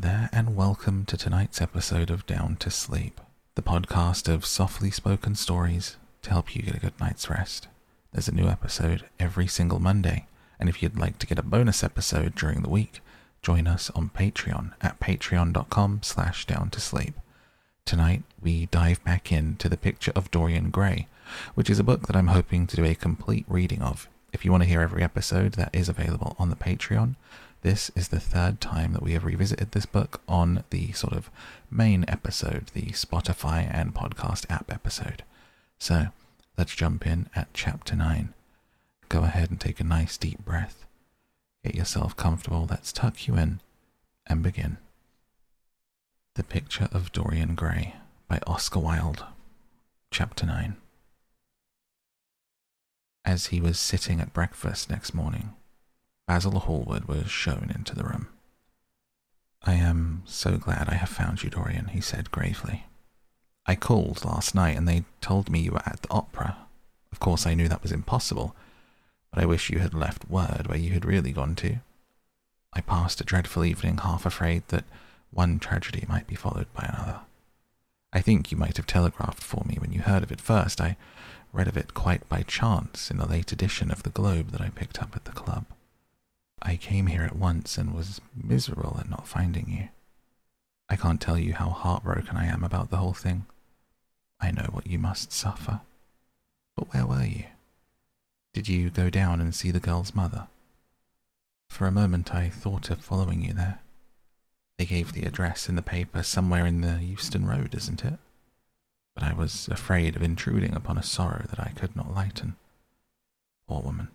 There, and welcome to tonight's episode of Down to Sleep, the podcast of softly spoken stories to help you get a good night's rest. There's a new episode every single Monday, and if you'd like to get a bonus episode during the week, join us on Patreon at patreon.com slash down to sleep. Tonight, we dive back into the picture of Dorian Gray, which is a book that I'm hoping to do a complete reading of. If you want to hear every episode, that is available on the Patreon. This is the third time that we have revisited this book on the sort of main episode, the Spotify and podcast app episode. So let's jump in at chapter 9. Go ahead and take a nice deep breath. Get yourself comfortable. Let's tuck you in and begin. The Picture of Dorian Gray by Oscar Wilde. Chapter 9. As he was sitting at breakfast next morning, Basil Hallward was shown into the room. I am so glad I have found you, Dorian, he said gravely. I called last night and they told me you were at the opera. Of course, I knew that was impossible, but I wish you had left word where you had really gone to. I passed a dreadful evening, half afraid that one tragedy might be followed by another. I think you might have telegraphed for me when you heard of it first. I read of it quite by chance in a late edition of the Globe that I picked up at the club. I came here at once and was miserable at not finding you. I can't tell you how heartbroken I am about the whole thing. I know what you must suffer. But where were you? Did you go down and see the girl's mother? For a moment I thought of following you there. They gave the address in the paper somewhere in the Euston Road, isn't it? But I was afraid of intruding upon a sorrow that I could not lighten. Poor woman.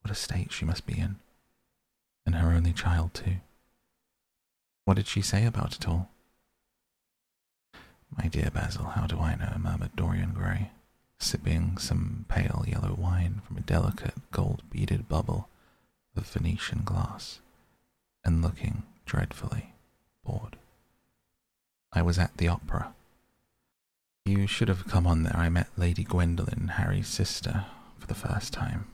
What a state she must be in and her only child, too. What did she say about it all? My dear Basil, how do I know? murmured Dorian Gray, sipping some pale yellow wine from a delicate gold beaded bubble of Venetian glass, and looking dreadfully bored. I was at the opera. You should have come on there. I met Lady Gwendolen, Harry's sister, for the first time.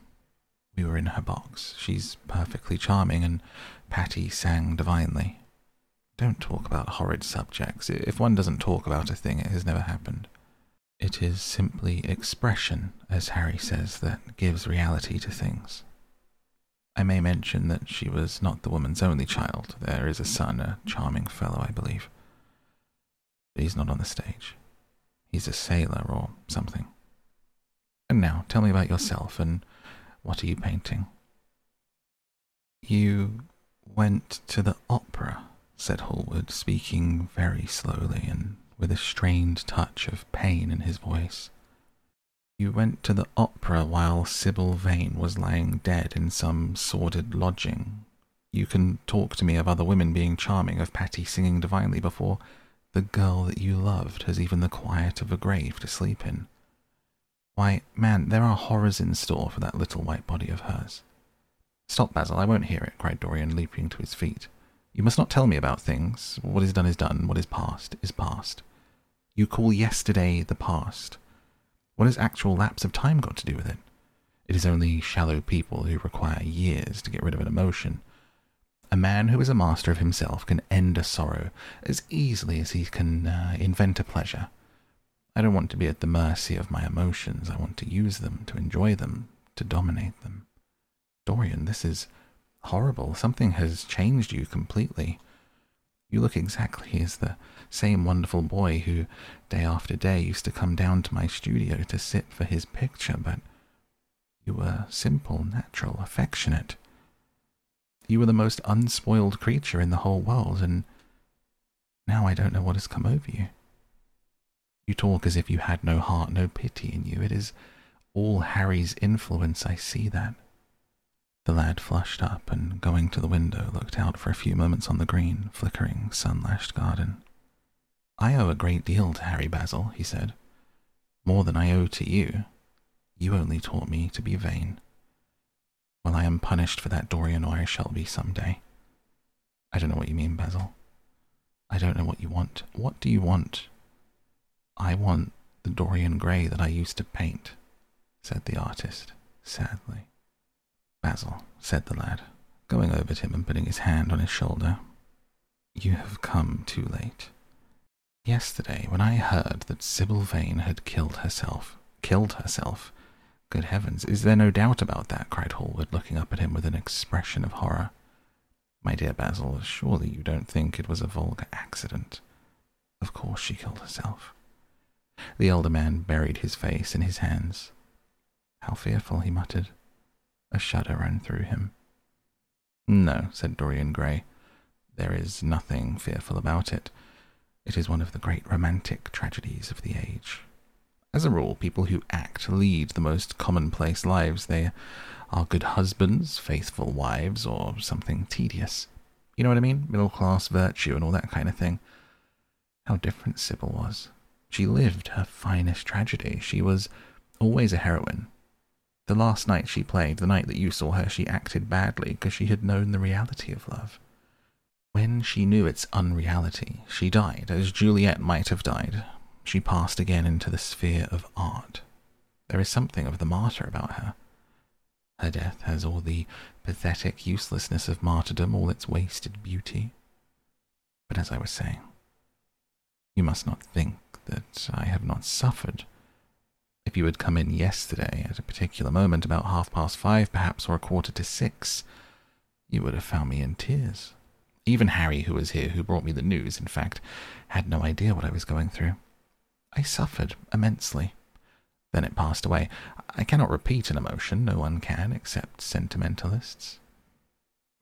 We were in her box. She's perfectly charming, and Patti sang divinely. Don't talk about horrid subjects. If one doesn't talk about a thing, it has never happened. It is simply expression, as Harry says, that gives reality to things. I may mention that she was not the woman's only child. There is a son, a charming fellow, I believe. But he's not on the stage. He's a sailor or something. And now, tell me about yourself and what are you painting? You went to the opera, said Hallward, speaking very slowly and with a strained touch of pain in his voice. You went to the opera while Sybil Vane was lying dead in some sordid lodging. You can talk to me of other women being charming, of Patti singing divinely before the girl that you loved has even the quiet of a grave to sleep in. Why, man, there are horrors in store for that little white body of hers. Stop, Basil, I won't hear it, cried Dorian, leaping to his feet. You must not tell me about things. What is done is done. What is past is past. You call yesterday the past. What has actual lapse of time got to do with it? It is only shallow people who require years to get rid of an emotion. A man who is a master of himself can end a sorrow as easily as he can uh, invent a pleasure. I don't want to be at the mercy of my emotions. I want to use them, to enjoy them, to dominate them. Dorian, this is horrible. Something has changed you completely. You look exactly as the same wonderful boy who, day after day, used to come down to my studio to sit for his picture, but you were simple, natural, affectionate. You were the most unspoiled creature in the whole world, and now I don't know what has come over you. You talk as if you had no heart, no pity in you. It is all Harry's influence, I see that. The lad flushed up and, going to the window, looked out for a few moments on the green, flickering, sun lashed garden. I owe a great deal to Harry Basil, he said. More than I owe to you. You only taught me to be vain. Well, I am punished for that, Dorian, or I shall be some day. I don't know what you mean, Basil. I don't know what you want. What do you want? I want the Dorian Gray that I used to paint, said the artist, sadly. Basil, said the lad, going over to him and putting his hand on his shoulder. You have come too late. Yesterday, when I heard that Sybil Vane had killed herself, killed herself, good heavens, is there no doubt about that? cried Hallward, looking up at him with an expression of horror. My dear Basil, surely you don't think it was a vulgar accident. Of course she killed herself. The elder man buried his face in his hands. How fearful, he muttered. A shudder ran through him. No, said Dorian Gray. There is nothing fearful about it. It is one of the great romantic tragedies of the age. As a rule, people who act lead the most commonplace lives. They are good husbands, faithful wives, or something tedious. You know what I mean? Middle class virtue and all that kind of thing. How different Sybil was. She lived her finest tragedy. She was always a heroine. The last night she played, the night that you saw her, she acted badly because she had known the reality of love. When she knew its unreality, she died, as Juliet might have died. She passed again into the sphere of art. There is something of the martyr about her. Her death has all the pathetic uselessness of martyrdom, all its wasted beauty. But as I was saying, you must not think that I have not suffered. If you had come in yesterday at a particular moment, about half past five perhaps, or a quarter to six, you would have found me in tears. Even Harry, who was here, who brought me the news, in fact, had no idea what I was going through. I suffered immensely. Then it passed away. I cannot repeat an emotion, no one can, except sentimentalists.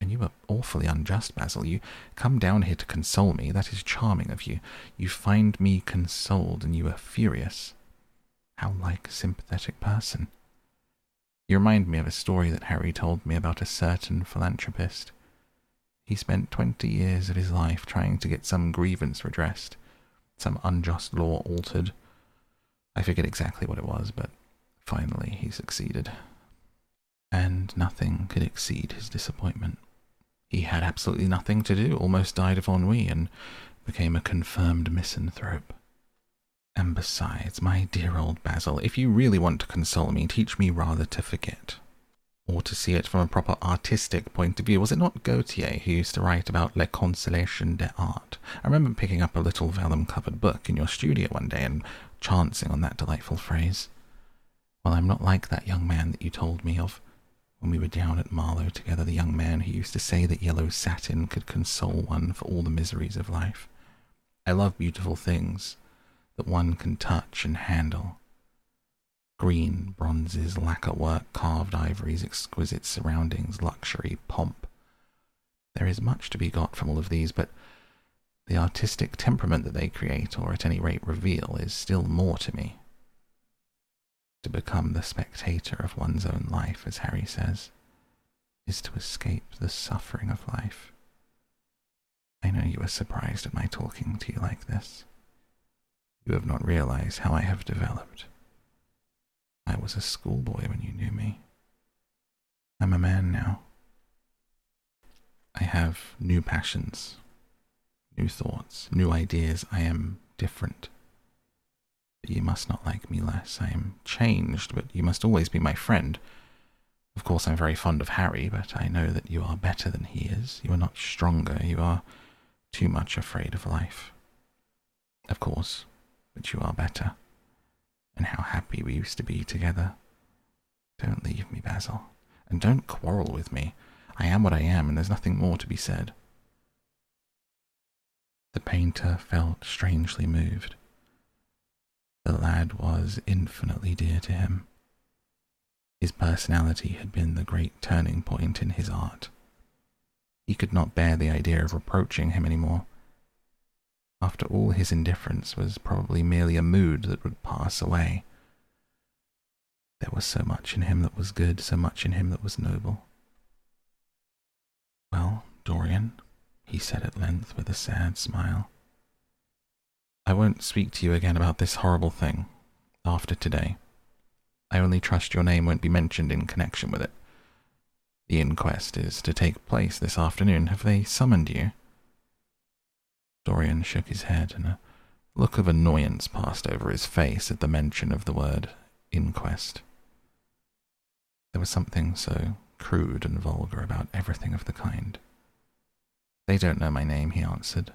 And you are awfully unjust, Basil. You come down here to console me. That is charming of you. You find me consoled, and you are furious. How like a sympathetic person. You remind me of a story that Harry told me about a certain philanthropist. He spent twenty years of his life trying to get some grievance redressed, some unjust law altered, I forget exactly what it was, but finally he succeeded. And nothing could exceed his disappointment. He had absolutely nothing to do, almost died of ennui, and became a confirmed misanthrope. And besides, my dear old Basil, if you really want to console me, teach me rather to forget. Or to see it from a proper artistic point of view. Was it not Gautier who used to write about Les Consolations des Arts? I remember picking up a little vellum covered book in your studio one day and chancing on that delightful phrase. Well, I'm not like that young man that you told me of when we were down at Marlow together, the young man who used to say that yellow satin could console one for all the miseries of life. I love beautiful things that one can touch and handle. Green, bronzes, lacquer work, carved ivories, exquisite surroundings, luxury, pomp. There is much to be got from all of these, but the artistic temperament that they create, or at any rate reveal, is still more to me. To become the spectator of one's own life, as Harry says, is to escape the suffering of life. I know you are surprised at my talking to you like this. You have not realized how I have developed. I was a schoolboy when you knew me. I'm a man now. I have new passions, new thoughts, new ideas. I am different. You must not like me less. I am changed, but you must always be my friend. Of course, I'm very fond of Harry, but I know that you are better than he is. You are not stronger. You are too much afraid of life. Of course, but you are better. And how happy we used to be together. Don't leave me, Basil. And don't quarrel with me. I am what I am, and there's nothing more to be said. The painter felt strangely moved. The lad was infinitely dear to him. His personality had been the great turning point in his art. He could not bear the idea of reproaching him any more. After all, his indifference was probably merely a mood that would pass away. There was so much in him that was good, so much in him that was noble. Well, Dorian, he said at length with a sad smile. I won't speak to you again about this horrible thing after today. I only trust your name won't be mentioned in connection with it. The inquest is to take place this afternoon. Have they summoned you? Dorian shook his head, and a look of annoyance passed over his face at the mention of the word inquest. There was something so crude and vulgar about everything of the kind. They don't know my name, he answered.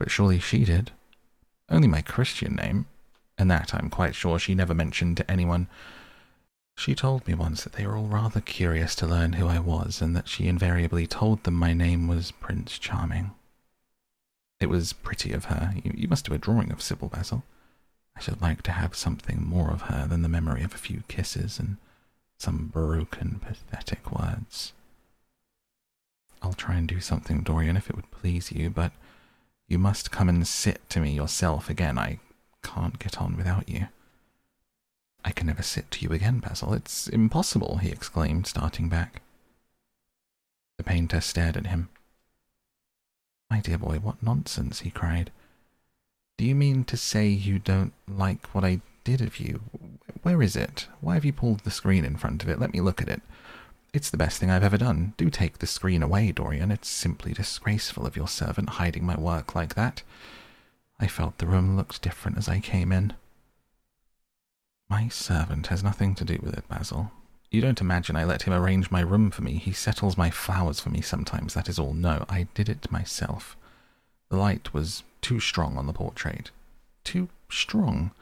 But surely she did. Only my Christian name, and that I'm quite sure she never mentioned to anyone. She told me once that they were all rather curious to learn who I was, and that she invariably told them my name was Prince Charming. It was pretty of her. You, you must do a drawing of Sybil Basil. I should like to have something more of her than the memory of a few kisses and some broken, pathetic words. I'll try and do something, Dorian, if it would please you, but you must come and sit to me yourself again. I can't get on without you. I can never sit to you again, Basil. It's impossible, he exclaimed, starting back. The painter stared at him. My dear boy, what nonsense, he cried. Do you mean to say you don't like what I did of you? Where is it? Why have you pulled the screen in front of it? Let me look at it. It's the best thing I've ever done. Do take the screen away, Dorian. It's simply disgraceful of your servant hiding my work like that. I felt the room looked different as I came in. My servant has nothing to do with it, Basil. You don't imagine I let him arrange my room for me. He settles my flowers for me sometimes, that is all. No, I did it myself. The light was too strong on the portrait. Too strong?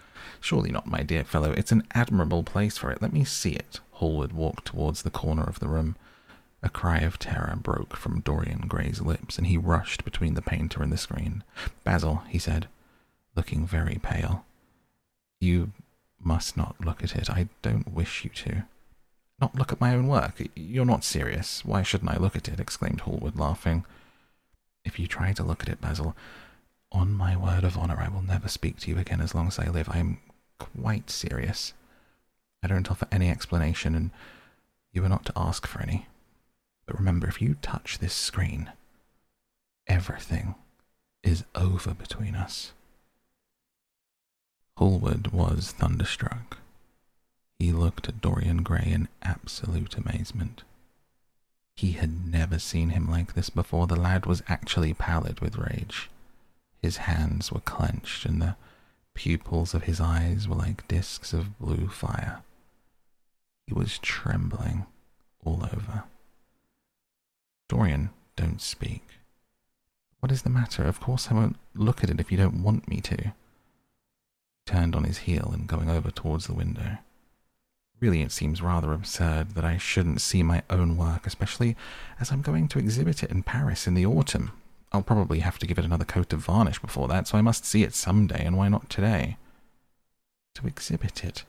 Surely not, my dear fellow. It's an admirable place for it. Let me see it. Hallward walked towards the corner of the room. A cry of terror broke from Dorian Gray's lips, and he rushed between the painter and the screen. Basil, he said, looking very pale, you must not look at it. I don't wish you to. Not look at my own work? You're not serious. Why shouldn't I look at it? exclaimed Hallward, laughing. If you try to look at it, Basil, on my word of honor, I will never speak to you again as long as I live. I am quite serious. I don't offer any explanation, and you are not to ask for any. But remember, if you touch this screen, everything is over between us. Hallward was thunderstruck. He looked at Dorian Gray in absolute amazement. He had never seen him like this before. The lad was actually pallid with rage. His hands were clenched, and the pupils of his eyes were like disks of blue fire. He was trembling all over. Dorian, don't speak. What is the matter? Of course I won't look at it if you don't want me to. He turned on his heel and going over towards the window. Really, it seems rather absurd that I shouldn't see my own work, especially as I'm going to exhibit it in Paris in the autumn. I'll probably have to give it another coat of varnish before that, so I must see it some day, and why not today? To exhibit it?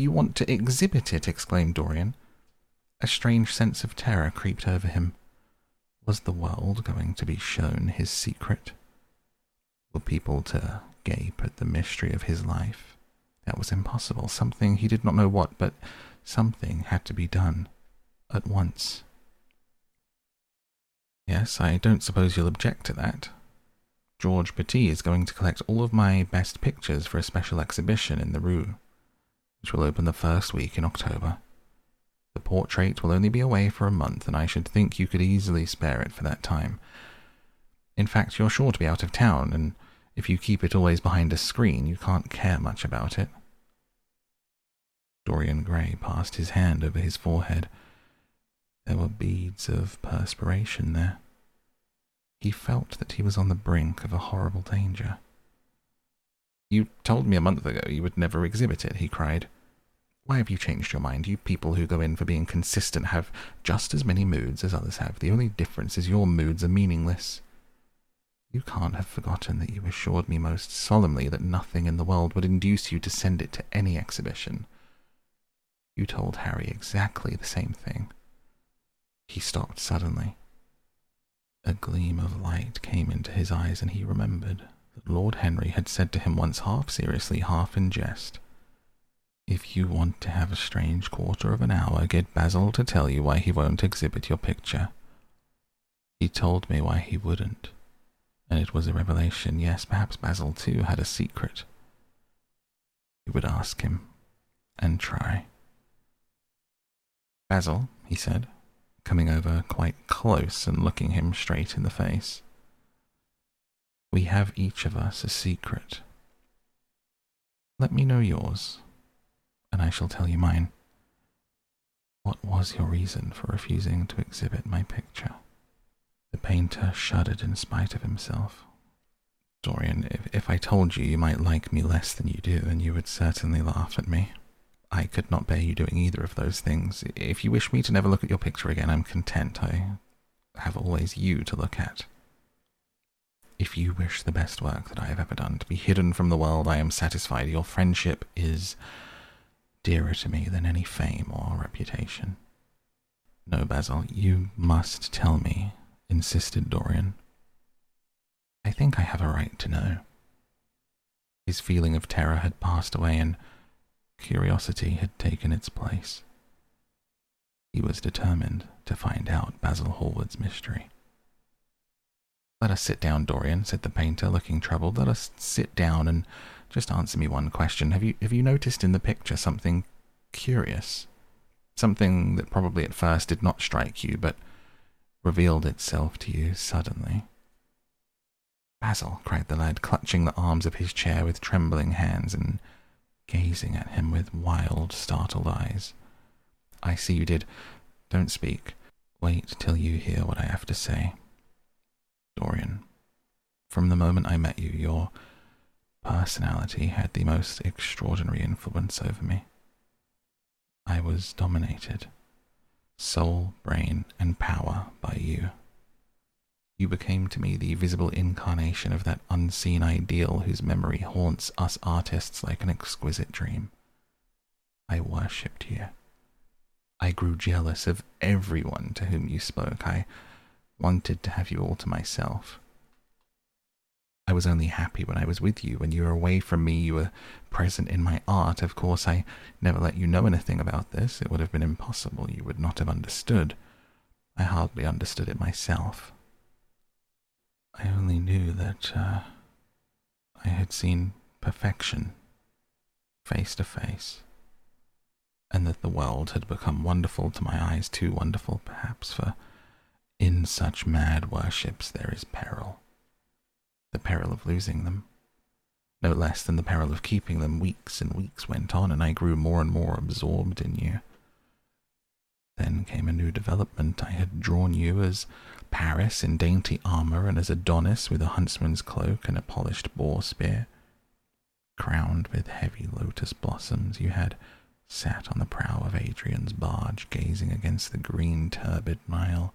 You want to exhibit it? exclaimed Dorian. A strange sense of terror crept over him. Was the world going to be shown his secret? Were people to gape at the mystery of his life? That was impossible. Something, he did not know what, but something had to be done. At once. Yes, I don't suppose you'll object to that. George Petit is going to collect all of my best pictures for a special exhibition in the Rue, which will open the first week in October. The portrait will only be away for a month, and I should think you could easily spare it for that time. In fact, you're sure to be out of town, and if you keep it always behind a screen, you can't care much about it. Dorian Gray passed his hand over his forehead. There were beads of perspiration there. He felt that he was on the brink of a horrible danger. You told me a month ago you would never exhibit it, he cried. Why have you changed your mind? You people who go in for being consistent have just as many moods as others have. The only difference is your moods are meaningless. You can't have forgotten that you assured me most solemnly that nothing in the world would induce you to send it to any exhibition. You told Harry exactly the same thing. He stopped suddenly. A gleam of light came into his eyes, and he remembered Lord Henry had said to him once, half seriously, half in jest, If you want to have a strange quarter of an hour, get Basil to tell you why he won't exhibit your picture. He told me why he wouldn't and it was a revelation. Yes, perhaps Basil too had a secret. He would ask him and try. Basil, he said, coming over quite close and looking him straight in the face. We have each of us a secret. Let me know yours, and I shall tell you mine. What was your reason for refusing to exhibit my picture? The painter shuddered in spite of himself. Dorian, if, if I told you you might like me less than you do, then you would certainly laugh at me. I could not bear you doing either of those things. If you wish me to never look at your picture again, I'm content. I have always you to look at. If you wish the best work that I have ever done to be hidden from the world, I am satisfied. Your friendship is dearer to me than any fame or reputation. No, Basil, you must tell me, insisted Dorian. I think I have a right to know. His feeling of terror had passed away and curiosity had taken its place. He was determined to find out Basil Hallward's mystery. Let us sit down, Dorian, said the painter, looking troubled. Let us sit down and just answer me one question. Have you have you noticed in the picture something curious? Something that probably at first did not strike you, but revealed itself to you suddenly. Basil, cried the lad, clutching the arms of his chair with trembling hands and gazing at him with wild, startled eyes. I see you did. Don't speak. Wait till you hear what I have to say. Dorian, from the moment I met you, your personality had the most extraordinary influence over me. I was dominated, soul, brain, and power by you. You became to me the visible incarnation of that unseen ideal whose memory haunts us artists like an exquisite dream. I worshipped you. I grew jealous of everyone to whom you spoke. I wanted to have you all to myself. I was only happy when I was with you. When you were away from me, you were present in my art. Of course, I never let you know anything about this. It would have been impossible. You would not have understood. I hardly understood it myself. I only knew that uh, I had seen perfection face to face and that the world had become wonderful to my eyes, too wonderful, perhaps, for in such mad worships there is peril. The peril of losing them. No less than the peril of keeping them. Weeks and weeks went on, and I grew more and more absorbed in you. Then came a new development. I had drawn you as Paris in dainty armor and as Adonis with a huntsman's cloak and a polished boar spear. Crowned with heavy lotus blossoms, you had sat on the prow of Adrian's barge, gazing against the green turbid Nile.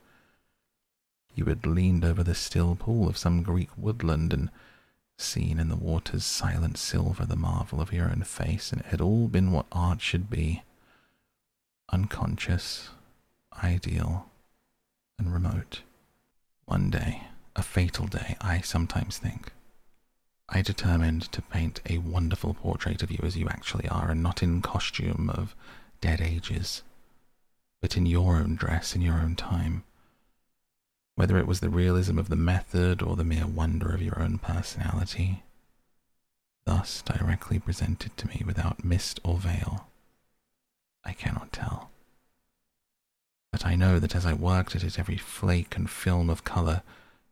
You had leaned over the still pool of some Greek woodland and seen in the water's silent silver the marvel of your own face, and it had all been what art should be unconscious, ideal, and remote. One day, a fatal day, I sometimes think, I determined to paint a wonderful portrait of you as you actually are, and not in costume of dead ages, but in your own dress, in your own time. Whether it was the realism of the method or the mere wonder of your own personality, thus directly presented to me without mist or veil, I cannot tell. But I know that as I worked at it, every flake and film of colour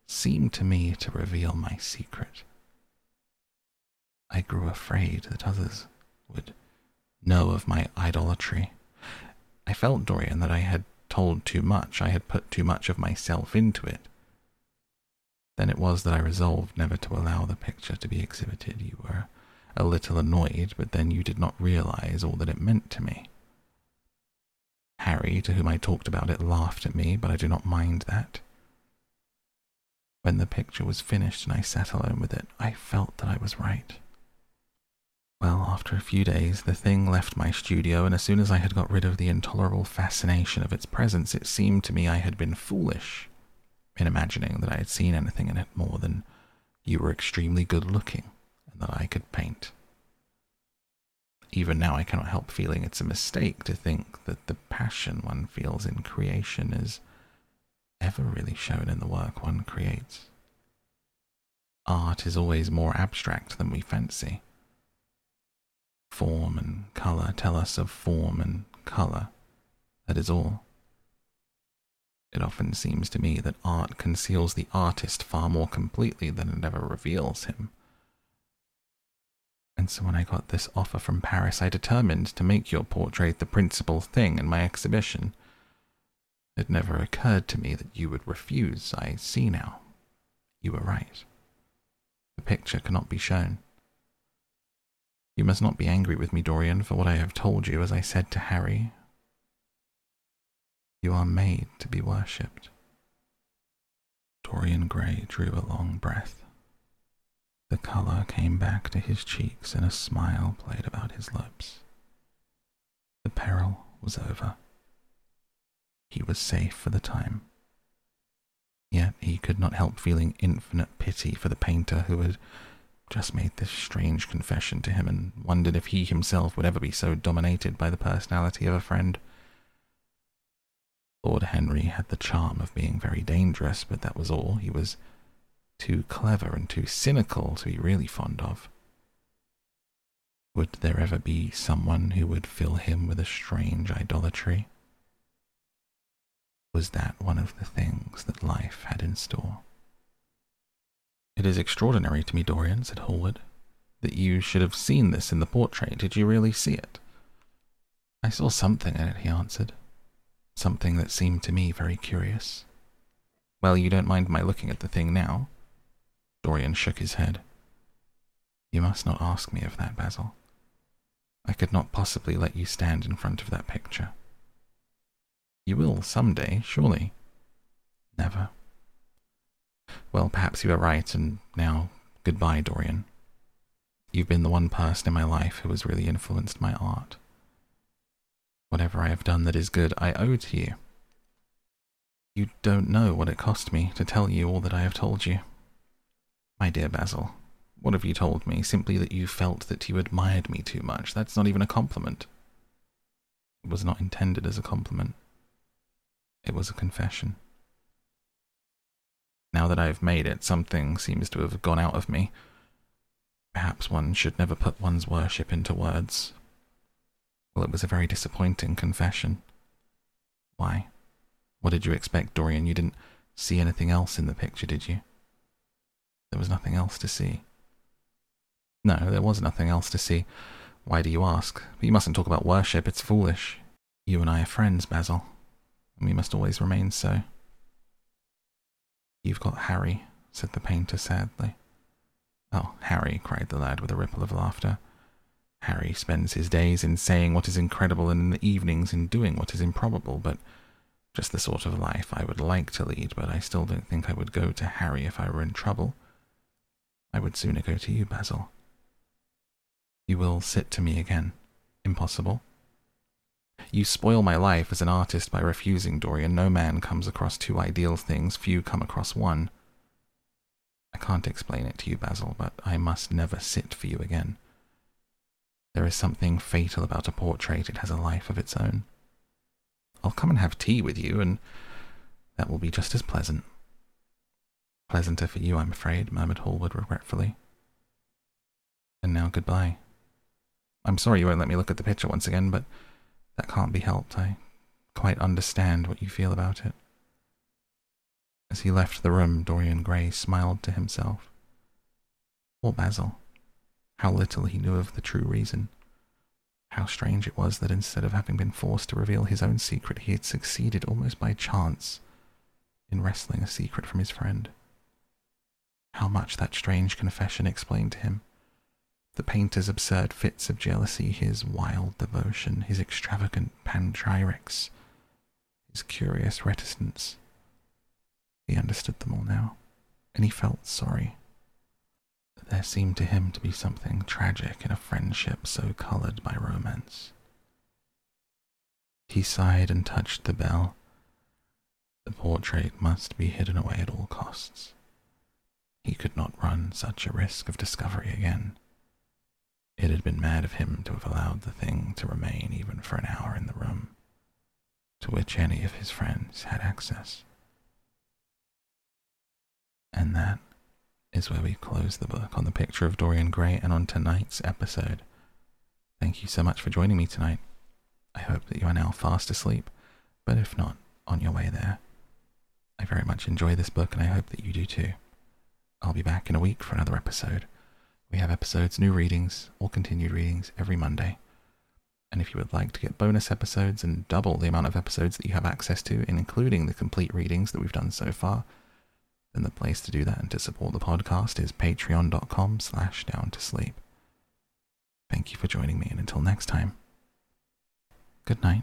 seemed to me to reveal my secret. I grew afraid that others would know of my idolatry. I felt, Dorian, that I had told too much, I had put too much of myself into it. Then it was that I resolved never to allow the picture to be exhibited. You were a little annoyed, but then you did not realize all that it meant to me. Harry, to whom I talked about it, laughed at me, but I do not mind that. When the picture was finished and I sat alone with it, I felt that I was right. Well, after a few days, the thing left my studio, and as soon as I had got rid of the intolerable fascination of its presence, it seemed to me I had been foolish in imagining that I had seen anything in it more than you were extremely good looking and that I could paint. Even now, I cannot help feeling it's a mistake to think that the passion one feels in creation is ever really shown in the work one creates. Art is always more abstract than we fancy Form and colour tell us of form and colour. That is all. It often seems to me that art conceals the artist far more completely than it ever reveals him. And so when I got this offer from Paris, I determined to make your portrait the principal thing in my exhibition. It never occurred to me that you would refuse. I see now. You were right. The picture cannot be shown. You must not be angry with me, Dorian, for what I have told you, as I said to Harry. You are made to be worshipped. Dorian Gray drew a long breath. The colour came back to his cheeks and a smile played about his lips. The peril was over. He was safe for the time. Yet he could not help feeling infinite pity for the painter who had just made this strange confession to him and wondered if he himself would ever be so dominated by the personality of a friend. Lord Henry had the charm of being very dangerous, but that was all. He was too clever and too cynical to be really fond of. Would there ever be someone who would fill him with a strange idolatry? Was that one of the things that life had in store? It is extraordinary to me, Dorian, said Hallward, that you should have seen this in the portrait. Did you really see it? I saw something in it, he answered. Something that seemed to me very curious. Well, you don't mind my looking at the thing now? Dorian shook his head. You must not ask me of that, Basil. I could not possibly let you stand in front of that picture. You will some day, surely. Never. Well, perhaps you are right, and now goodbye, Dorian. You've been the one person in my life who has really influenced my art. Whatever I have done that is good, I owe to you. You don't know what it cost me to tell you all that I have told you. My dear Basil, what have you told me? Simply that you felt that you admired me too much. That's not even a compliment. It was not intended as a compliment. It was a confession. Now that I have made it, something seems to have gone out of me. Perhaps one should never put one's worship into words. Well, it was a very disappointing confession. Why? What did you expect, Dorian? You didn't see anything else in the picture, did you? There was nothing else to see. No, there was nothing else to see. Why do you ask? But you mustn't talk about worship, it's foolish. You and I are friends, Basil, and we must always remain so. You've got Harry, said the painter sadly. Oh, Harry, cried the lad with a ripple of laughter. Harry spends his days in saying what is incredible and in the evenings in doing what is improbable, but just the sort of life I would like to lead, but I still don't think I would go to Harry if I were in trouble. I would sooner go to you, Basil. You will sit to me again. Impossible. You spoil my life as an artist by refusing, Dorian. No man comes across two ideal things, few come across one. I can't explain it to you, Basil, but I must never sit for you again. There is something fatal about a portrait, it has a life of its own. I'll come and have tea with you, and that will be just as pleasant. Pleasanter for you, I'm afraid, murmured Hallward regretfully. And now goodbye. I'm sorry you won't let me look at the picture once again, but that can't be helped. I quite understand what you feel about it. As he left the room, Dorian Gray smiled to himself. Poor Basil. How little he knew of the true reason. How strange it was that instead of having been forced to reveal his own secret, he had succeeded almost by chance in wresting a secret from his friend. How much that strange confession explained to him the painter's absurd fits of jealousy, his wild devotion, his extravagant panegyrics, his curious reticence. He understood them all now, and he felt sorry. There seemed to him to be something tragic in a friendship so coloured by romance. He sighed and touched the bell. The portrait must be hidden away at all costs. He could not run such a risk of discovery again. It had been mad of him to have allowed the thing to remain even for an hour in the room, to which any of his friends had access. And that is where we close the book on the picture of Dorian Gray and on tonight's episode. Thank you so much for joining me tonight. I hope that you are now fast asleep, but if not, on your way there. I very much enjoy this book and I hope that you do too. I'll be back in a week for another episode. We have episodes, new readings, or continued readings every Monday. And if you would like to get bonus episodes and double the amount of episodes that you have access to, including the complete readings that we've done so far, then the place to do that and to support the podcast is patreon.com slash down to sleep. Thank you for joining me, and until next time, good night.